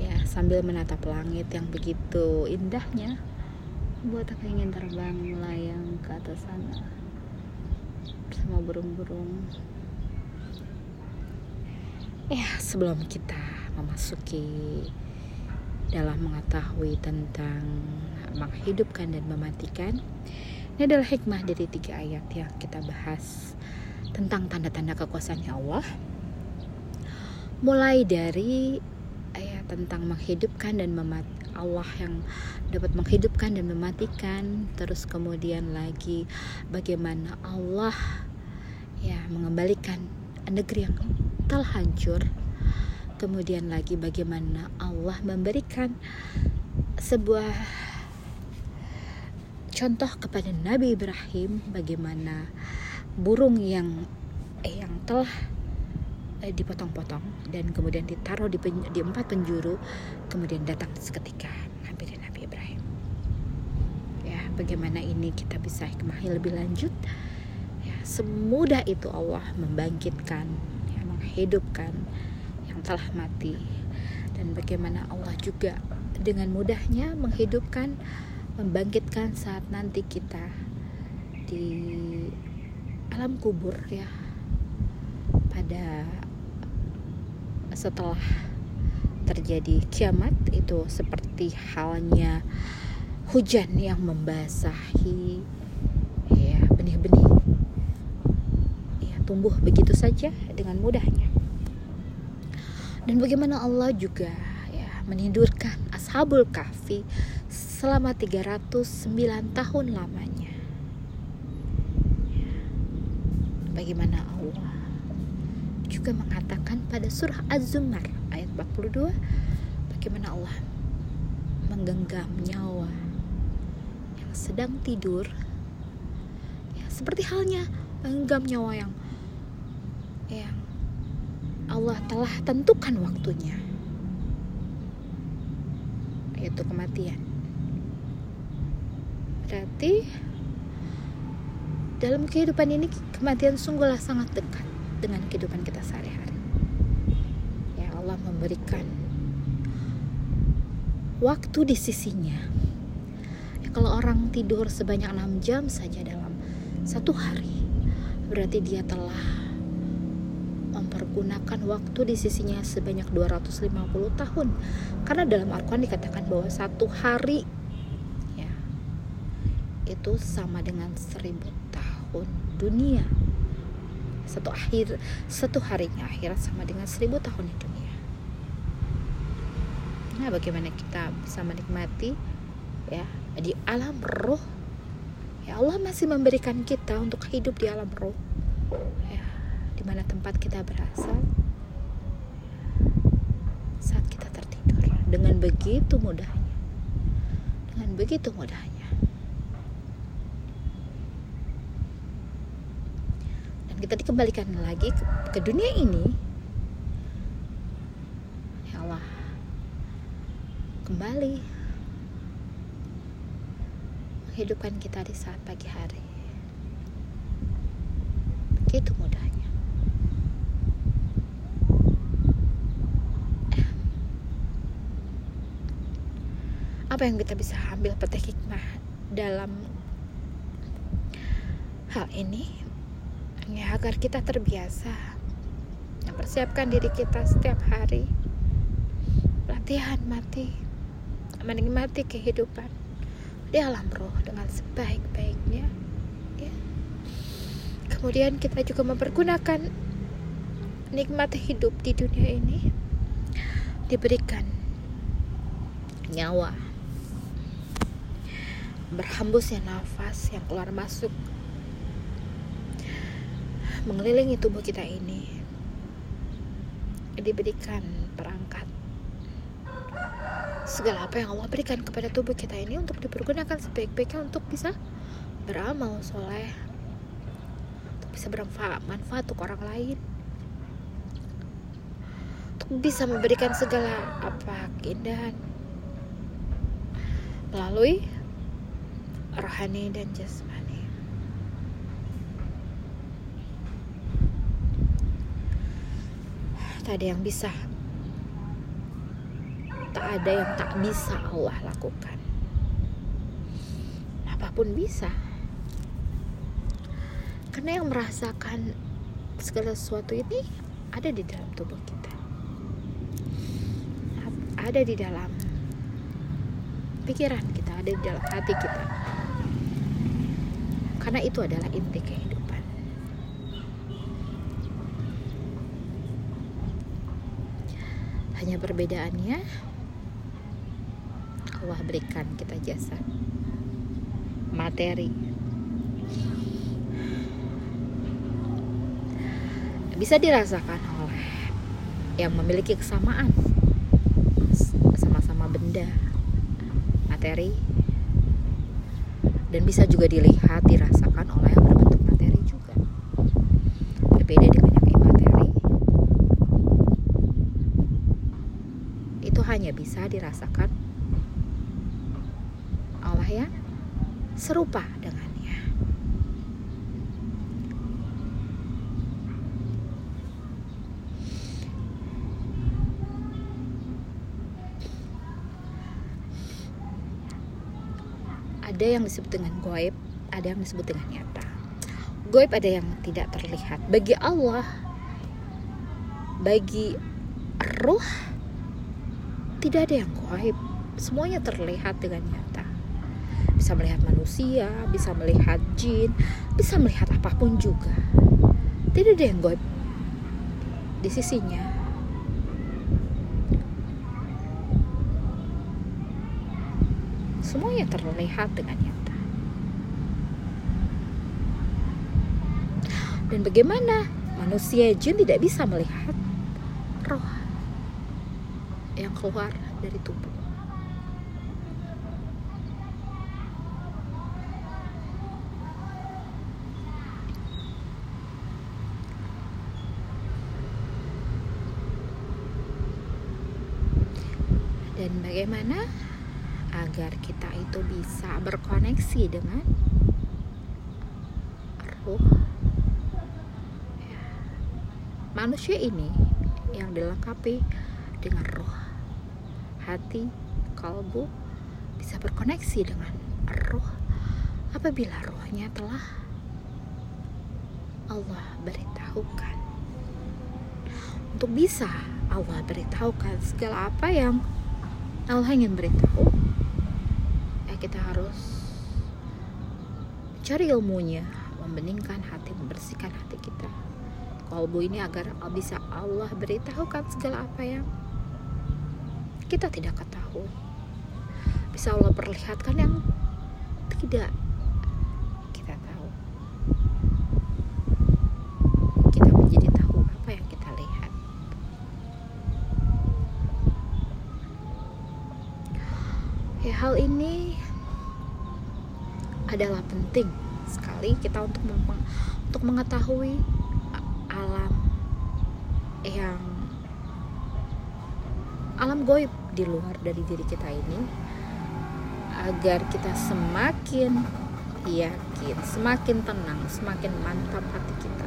ya sambil menatap langit yang begitu indahnya buat aku ingin terbang melayang ke atas sana. Bersama burung-burung. Ya sebelum kita memasuki dalam mengetahui tentang menghidupkan dan mematikan ini adalah hikmah dari tiga ayat yang kita bahas tentang tanda-tanda kekuasaannya Allah mulai dari tentang menghidupkan dan memati Allah yang dapat menghidupkan dan mematikan. Terus kemudian lagi bagaimana Allah ya mengembalikan negeri yang telah hancur. Kemudian lagi bagaimana Allah memberikan sebuah contoh kepada Nabi Ibrahim bagaimana burung yang eh, yang telah eh, dipotong-potong dan kemudian ditaruh di, pen, di empat penjuru kemudian datang seketika Nabi dan Nabi Ibrahim. Ya bagaimana ini kita bisa hikmahi lebih lanjut? Ya semudah itu Allah membangkitkan ya, menghidupkan yang telah mati. Dan bagaimana Allah juga dengan mudahnya menghidupkan membangkitkan saat nanti kita di alam kubur ya pada setelah terjadi kiamat itu seperti halnya hujan yang membasahi ya benih-benih. Ya tumbuh begitu saja dengan mudahnya. Dan bagaimana Allah juga ya menidurkan ashabul kahfi selama 309 tahun lamanya. Ya, bagaimana Allah juga mengatakan pada surah Az-Zumar ayat 42 bagaimana Allah menggenggam nyawa yang sedang tidur. Ya seperti halnya menggenggam nyawa yang yang Allah telah tentukan waktunya yaitu kematian. Berarti dalam kehidupan ini kematian sungguhlah sangat dekat dengan kehidupan kita sehari-hari. Ya Allah memberikan waktu di sisinya. Ya, kalau orang tidur sebanyak 6 jam saja dalam satu hari, berarti dia telah mempergunakan waktu di sisinya sebanyak 250 tahun. Karena dalam Al-Quran dikatakan bahwa satu hari ya itu sama dengan seribu tahun dunia satu akhir satu harinya akhirat sama dengan seribu tahun di dunia. Nah bagaimana kita bisa menikmati ya di alam roh? Ya Allah masih memberikan kita untuk hidup di alam roh. Ya di mana tempat kita berasal saat kita tertidur dengan begitu mudahnya. Dengan begitu mudahnya kita dikembalikan lagi ke, ke dunia ini. Ya Allah. Kembali. Menghidupkan kita di saat pagi hari. Begitu mudahnya. Apa yang kita bisa ambil petik hikmah dalam hal ini ya agar kita terbiasa mempersiapkan diri kita setiap hari latihan mati menikmati kehidupan di alam roh dengan sebaik-baiknya ya. kemudian kita juga mempergunakan nikmat hidup di dunia ini diberikan nyawa berhembusnya nafas yang keluar masuk mengelilingi tubuh kita ini. Diberikan perangkat. Segala apa yang Allah berikan kepada tubuh kita ini untuk dipergunakan sebaik-baiknya untuk bisa beramal soleh. Untuk bisa bermanfaat manfaat untuk orang lain. Untuk bisa memberikan segala apa keindahan. Melalui rohani dan jasmani tak ada yang bisa. Tak ada yang tak bisa Allah lakukan. Apa pun bisa. Karena yang merasakan segala sesuatu ini ada di dalam tubuh kita. Ada di dalam pikiran kita ada di dalam hati kita. Karena itu adalah inti kehidupan hanya perbedaannya Allah berikan kita jasa. Materi. Bisa dirasakan oleh yang memiliki kesamaan. Sama-sama benda materi. Dan bisa juga dilihat dirasakan oleh yang materi juga berbeda dengan yang imateri itu hanya bisa dirasakan oleh yang serupa dengannya. Ada yang disebut dengan goib ada yang disebut dengan nyata. Goib ada yang tidak terlihat. Bagi Allah bagi roh tidak ada yang goib. Semuanya terlihat dengan nyata. Bisa melihat manusia bisa melihat jin bisa melihat apa pun juga. Tidak ada yang goib di sisinya. Semuanya terlihat dengan nyata. Dan bagaimana manusia jin tidak bisa melihat roh yang keluar dari tubuh. Dan bagaimana agar kita itu bisa berkoneksi dengan ruh? Ya. manusia ini yang dilengkapi dengan roh hati kalbu bisa berkoneksi dengan roh. Apabila rohnya telah Allah beritahukan. Untuk bisa Allah beritahukan segala apa yang Allah ingin beritahu ya kita harus cari ilmunya membeningkan hati membersihkan hati kita. Kalbu ini agar bisa Allah beritahukan segala apa yang kita tidak ketahui. Bisa Allah perlihatkan yang tidak kita tahu. Kita menjadi tahu apa yang kita lihat. Ya hal ini adalah penting sekali kita untuk untuk mengetahui alam yang alam goib di luar dari diri kita ini agar kita semakin yakin, semakin tenang, semakin mantap hati kita,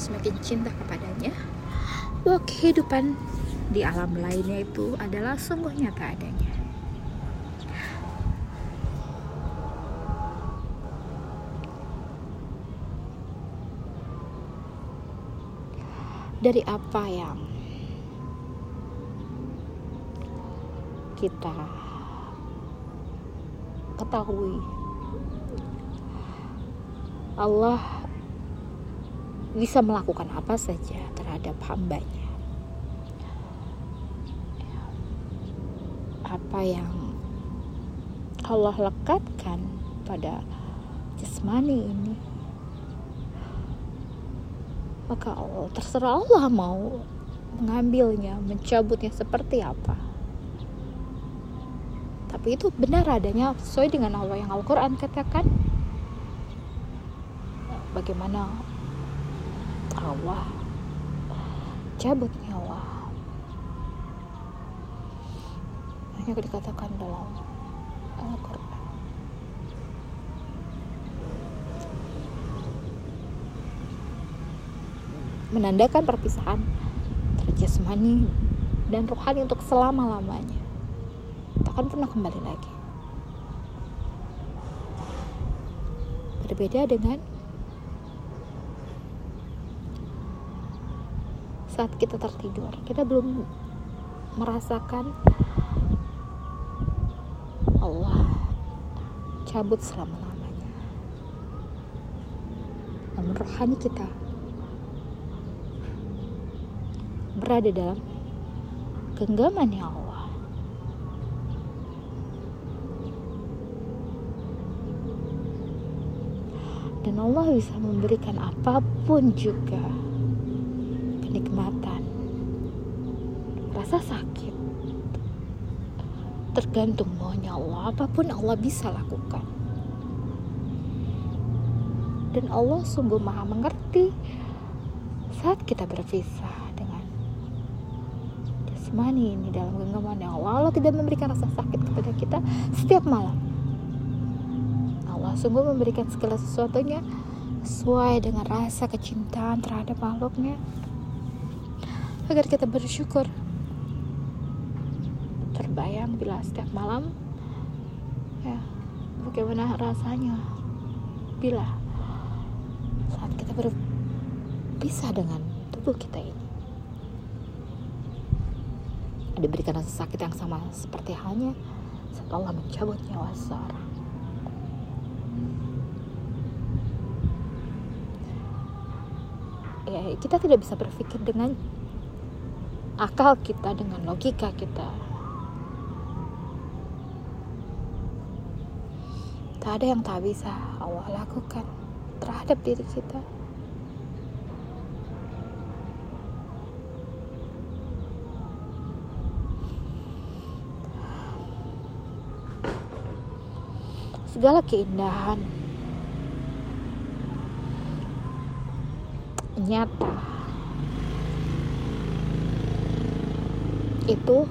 semakin cinta kepadanya. Bahwa kehidupan di alam lainnya itu adalah sungguh nyata adanya. Dari apa yang kita ketahui. Allah bisa melakukan apa saja terhadap hambanya. Apa yang Allah lekatkan pada jasmani ini maka Allah terserah Allah mau mengambilnya mencabutnya seperti apa tapi itu benar adanya sesuai dengan Allah yang Al-Quran katakan. Bagaimana Allah cabut nyawa hanya dikatakan dalam Al-Quran. Menandakan perpisahan terjasmani dan rohani untuk selama-lamanya takkan pernah kembali lagi? Berbeda dengan saat kita tertidur. Kita belum merasakan Allah cabut selama-lamanya. Namun rohani kita berada dalam genggaman ya Allah dan Allah bisa memberikan apa pun juga kenikmatan, rasa sakit, tergantung maunya Allah. Apa pun Allah bisa lakukan. Dan Allah sungguh maha mengerti saat kita berpisah dengan jasmani ini dalam genggaman Allah. Allah tidak memberikan rasa sakit kepada kita setiap malam. Allah. Sungguh memberikan segala sesuatunya sesuai dengan rasa kecintaan terhadap makhluknya. Agar kita bersyukur. Terbayang bila setiap malam ya bagaimana rasanya bila saat kita berpisah dengan tubuh kita ini. Diberikan rasa sakit yang sama seperti halnya setelah mencabut nyawa seorang ya kita tidak bisa berpikir dengan akal kita dengan logika kita. Tak ada yang tak bisa Allah lakukan terhadap diri kita. Segala keindahan nyata. Itu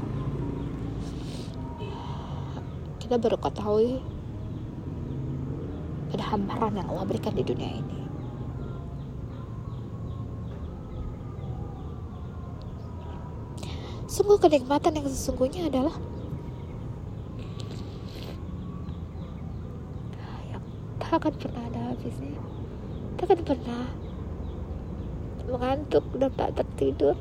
kita baru ketahui ada hamparan yang Allah berikan di dunia ini. Sungguh kenikmatan yang sesungguhnya adalah yang tak akan pernah ada habisnya tak akan pernah mengantuk dan tak tertidur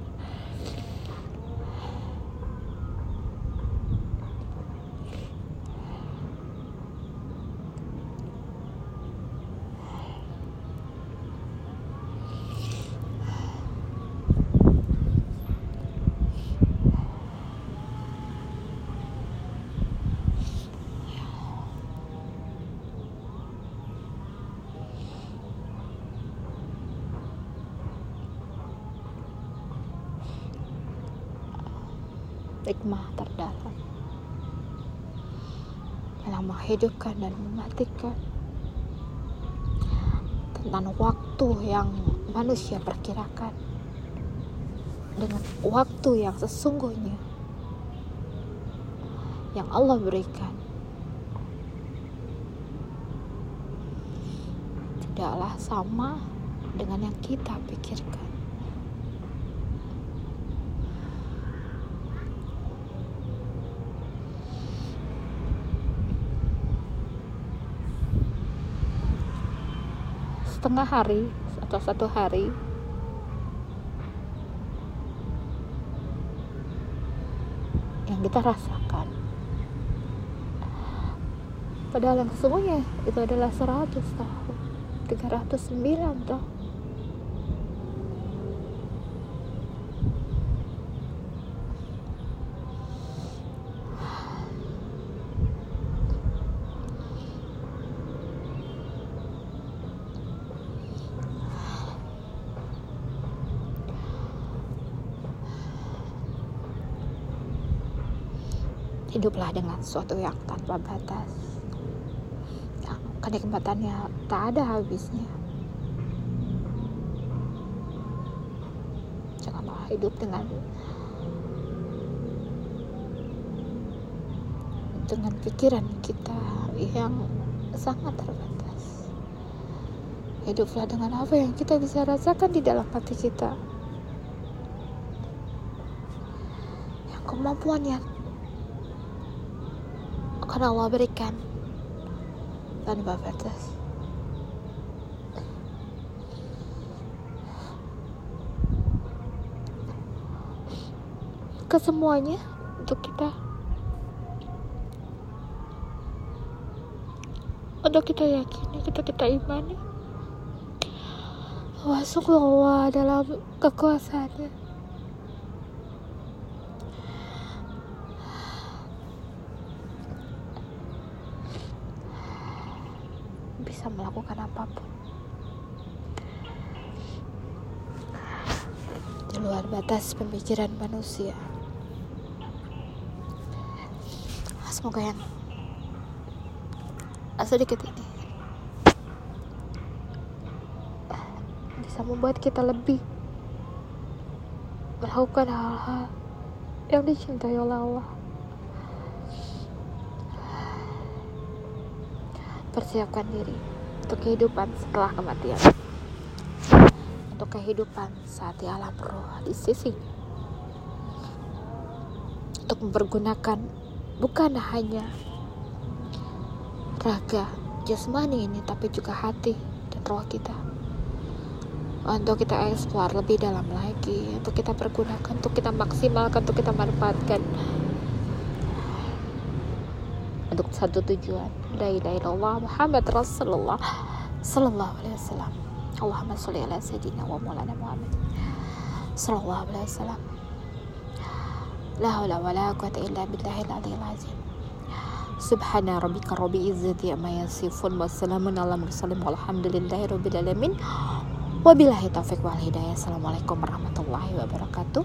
hikmah terdalam dalam menghidupkan dan mematikan tentang waktu yang manusia perkirakan dengan waktu yang sesungguhnya yang Allah berikan. Tidaklah sama dengan yang kita pikirkan setengah hari atau satu hari. Yang kita rasakan. Padahal yang sesungguhnya itu adalah 100 tahun 309 tahun hiduplah dengan sesuatu yang tanpa batas. Yang kenikmatannya tak ada habisnya. Janganlah hidup dengan dengan pikiran kita yang sangat terbatas. Hiduplah dengan apa yang kita bisa rasakan di dalam hati kita. Yang kemampuan yang akan Allah berikan. Tanpa batas kesemuanya untuk kita. Untuk kita yakini kita kita imani. Sungguh Allah dalam kekuasaannya bisa melakukan apa pun di luar batas pemikiran manusia. Semoga yang sedikit ini bisa membuat kita lebih melakukan hal-hal yang dicintai oleh Allah. Persiapkan diri untuk kehidupan setelah kematian untuk kehidupan saat di alam roh di sisi untuk mempergunakan bukan hanya raga jasmani ini tapi juga hati dan roh kita. Untuk kita eksplor lebih dalam lagi untuk kita pergunakan untuk kita maksimalkan untuk kita manfaatkan. Untuk satu tujuan. Ilaha illallah Muhammad Rasulullah. Sallallahu alaihi wasallam Allahumma sholli ala sayyidina wa maulana Muhammad sallallahu alaihi wasallam la haula wa la quwwata illa billahil aliyil azim Subhana rabbika rabbi izzati amma yasifun wassalamun ala mursalin walhamdulillahi rabbil alamin wabillahi taufiq wal hidayah assalamualaikum warahmatullahi wabarakatuh